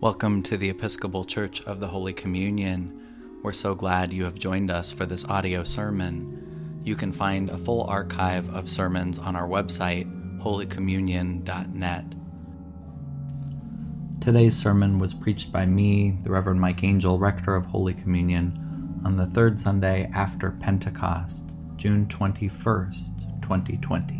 Welcome to the Episcopal Church of the Holy Communion. We're so glad you have joined us for this audio sermon. You can find a full archive of sermons on our website, holycommunion.net. Today's sermon was preached by me, the Reverend Mike Angell, Rector of Holy Communion, on the third Sunday after Pentecost, June 21st, 2020.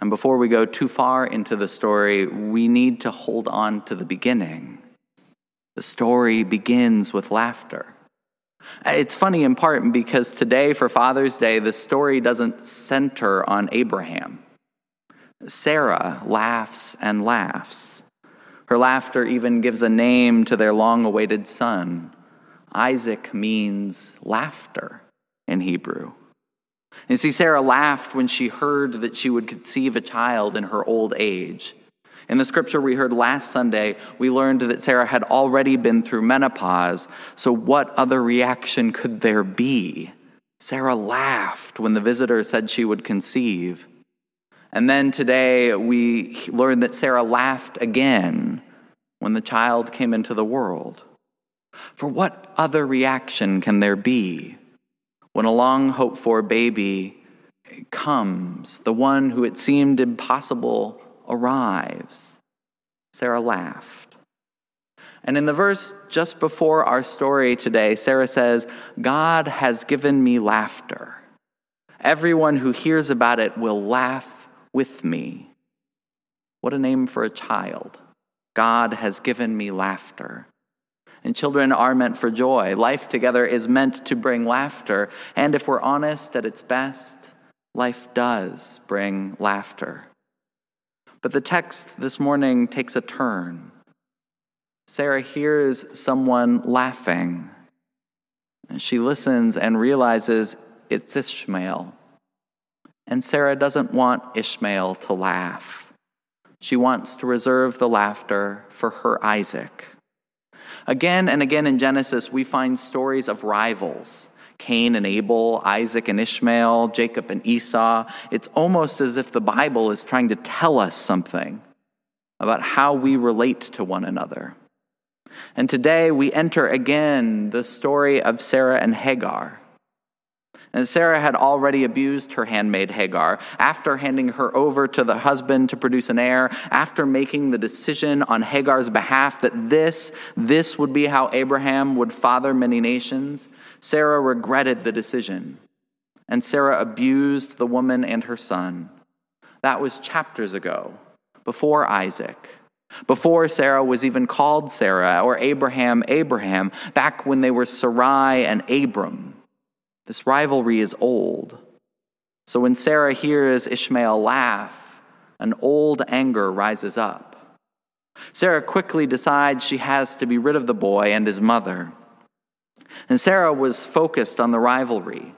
And before we go too far into the story, we need to hold on to the beginning. The story begins with laughter. It's funny in part because today, for Father's Day, the story doesn't center on Abraham. Sarah laughs and laughs. Her laughter even gives a name to their long awaited son. Isaac means laughter in Hebrew. And see, Sarah laughed when she heard that she would conceive a child in her old age. In the scripture we heard last Sunday, we learned that Sarah had already been through menopause, so what other reaction could there be? Sarah laughed when the visitor said she would conceive. And then today we learned that Sarah laughed again when the child came into the world. For what other reaction can there be when a long hoped for baby comes, the one who it seemed impossible arrives. Sarah laughed. And in the verse just before our story today, Sarah says, God has given me laughter. Everyone who hears about it will laugh with me. What a name for a child. God has given me laughter and children are meant for joy. Life together is meant to bring laughter. And if we're honest at its best, life does bring laughter. But the text this morning takes a turn. Sarah hears someone laughing. And she listens and realizes it's Ishmael. And Sarah doesn't want Ishmael to laugh. She wants to reserve the laughter for her Isaac. Again and again in Genesis, we find stories of rivals Cain and Abel, Isaac and Ishmael, Jacob and Esau. It's almost as if the Bible is trying to tell us something about how we relate to one another. And today we enter again the story of Sarah and Hagar. And Sarah had already abused her handmaid Hagar after handing her over to the husband to produce an heir, after making the decision on Hagar's behalf that this, this would be how Abraham would father many nations. Sarah regretted the decision. And Sarah abused the woman and her son. That was chapters ago, before Isaac. Before Sarah was even called Sarah or Abraham, Abraham, back when they were Sarai and Abram. This rivalry is old. So when Sarah hears Ishmael laugh, an old anger rises up. Sarah quickly decides she has to be rid of the boy and his mother. And Sarah was focused on the rivalry.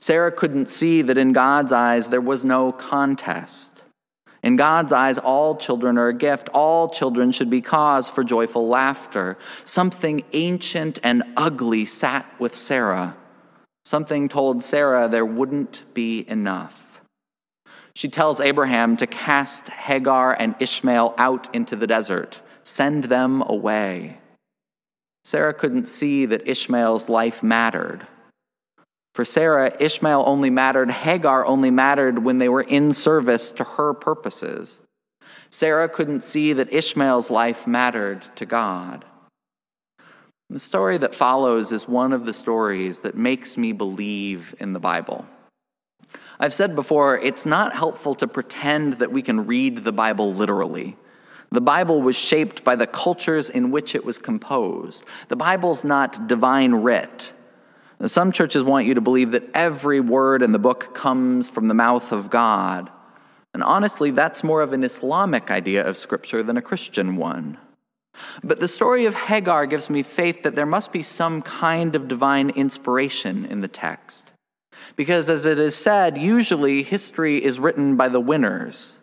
Sarah couldn't see that in God's eyes there was no contest. In God's eyes, all children are a gift. All children should be cause for joyful laughter. Something ancient and ugly sat with Sarah. Something told Sarah there wouldn't be enough. She tells Abraham to cast Hagar and Ishmael out into the desert, send them away. Sarah couldn't see that Ishmael's life mattered. For Sarah, Ishmael only mattered, Hagar only mattered when they were in service to her purposes. Sarah couldn't see that Ishmael's life mattered to God. The story that follows is one of the stories that makes me believe in the Bible. I've said before, it's not helpful to pretend that we can read the Bible literally. The Bible was shaped by the cultures in which it was composed. The Bible's not divine writ. Some churches want you to believe that every word in the book comes from the mouth of God. And honestly, that's more of an Islamic idea of Scripture than a Christian one. But the story of Hagar gives me faith that there must be some kind of divine inspiration in the text. Because as it is said, usually history is written by the winners.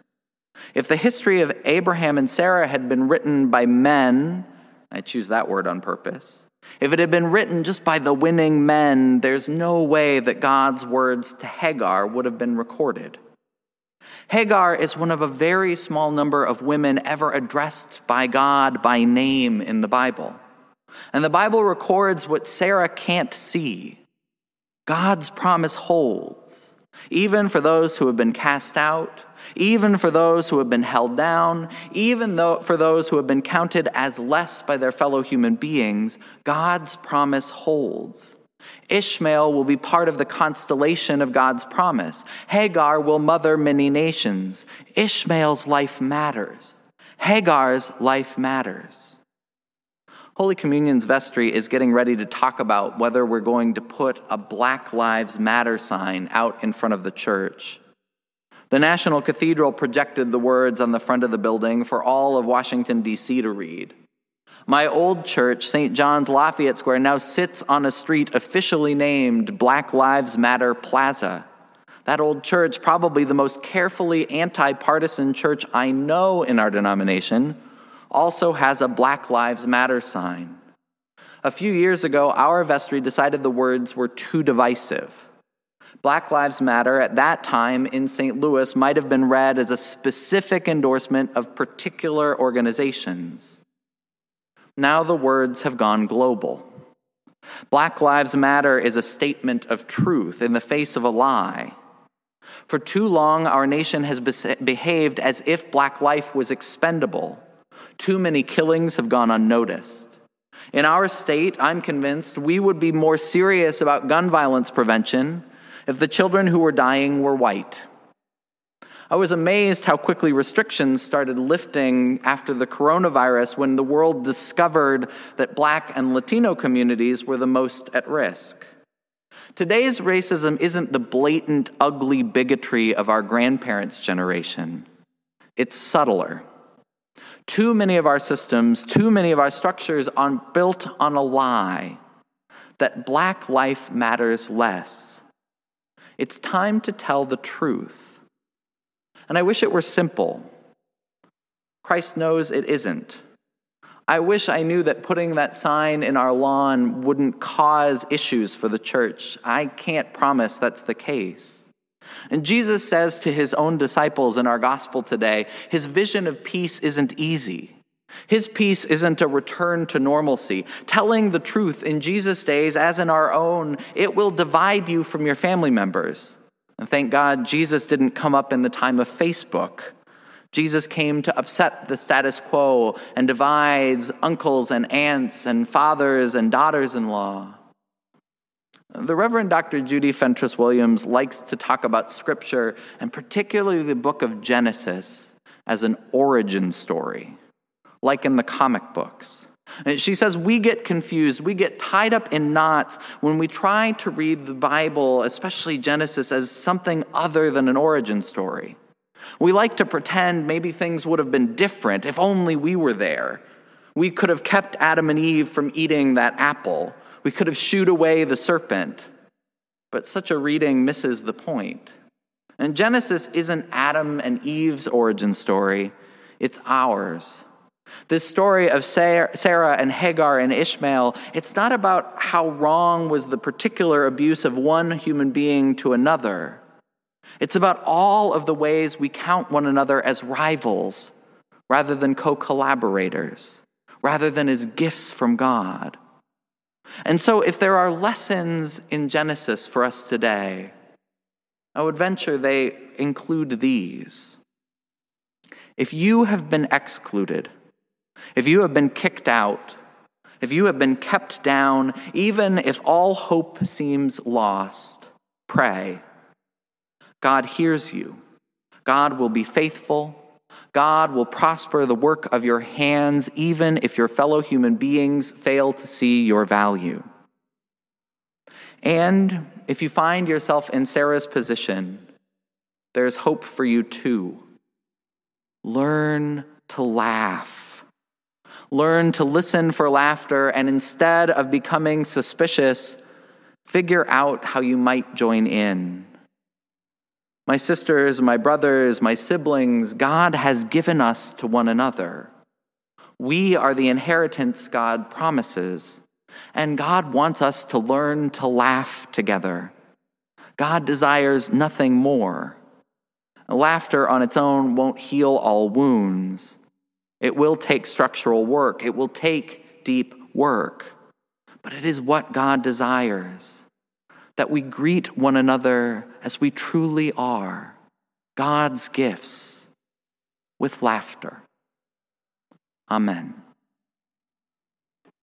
If the history of Abraham and Sarah had been written by men, I choose that word on purpose. If it had been written just by the winning men, there's no way that God's words to Hagar would have been recorded. Hagar is one of a very small number of women ever addressed by God by name in the Bible. And the Bible records what Sarah can't see. God's promise holds, even for those who have been cast out, even for those who have been held down, even though for those who have been counted as less by their fellow human beings, God's promise holds. Ishmael will be part of the constellation of God's promise. Hagar will mother many nations. Ishmael's life matters. Hagar's life matters. Holy Communion's vestry is getting ready to talk about whether we're going to put a Black Lives Matter sign out in front of the church. The National Cathedral projected the words on the front of the building for all of Washington, D.C. to read. My old church, St. John's Lafayette Square, now sits on a street officially named Black Lives Matter Plaza. That old church, probably the most carefully anti partisan church I know in our denomination, also has a Black Lives Matter sign. A few years ago, our vestry decided the words were too divisive. Black Lives Matter at that time in St. Louis might have been read as a specific endorsement of particular organizations. Now the words have gone global. Black Lives Matter is a statement of truth in the face of a lie. For too long, our nation has behaved as if black life was expendable. Too many killings have gone unnoticed. In our state, I'm convinced we would be more serious about gun violence prevention if the children who were dying were white. I was amazed how quickly restrictions started lifting after the coronavirus when the world discovered that black and Latino communities were the most at risk. Today's racism isn't the blatant, ugly bigotry of our grandparents' generation, it's subtler. Too many of our systems, too many of our structures are built on a lie that black life matters less. It's time to tell the truth. And I wish it were simple. Christ knows it isn't. I wish I knew that putting that sign in our lawn wouldn't cause issues for the church. I can't promise that's the case. And Jesus says to his own disciples in our gospel today, his vision of peace isn't easy. His peace isn't a return to normalcy. Telling the truth in Jesus' days, as in our own, it will divide you from your family members. And thank God Jesus didn't come up in the time of Facebook. Jesus came to upset the status quo and divides uncles and aunts and fathers and daughters in law. The Reverend Dr. Judy Fentress Williams likes to talk about Scripture, and particularly the book of Genesis, as an origin story, like in the comic books. And she says we get confused, we get tied up in knots when we try to read the Bible, especially Genesis, as something other than an origin story. We like to pretend maybe things would have been different if only we were there. We could have kept Adam and Eve from eating that apple. We could have shooed away the serpent. But such a reading misses the point. And Genesis isn't Adam and Eve's origin story, it's ours. This story of Sarah and Hagar and Ishmael, it's not about how wrong was the particular abuse of one human being to another. It's about all of the ways we count one another as rivals rather than co collaborators, rather than as gifts from God. And so, if there are lessons in Genesis for us today, I would venture they include these. If you have been excluded, if you have been kicked out, if you have been kept down, even if all hope seems lost, pray. God hears you. God will be faithful. God will prosper the work of your hands, even if your fellow human beings fail to see your value. And if you find yourself in Sarah's position, there's hope for you too. Learn to laugh. Learn to listen for laughter, and instead of becoming suspicious, figure out how you might join in. My sisters, my brothers, my siblings, God has given us to one another. We are the inheritance God promises, and God wants us to learn to laugh together. God desires nothing more. Laughter on its own won't heal all wounds. It will take structural work, it will take deep work. But it is what God desires that we greet one another as we truly are, God's gifts, with laughter. Amen.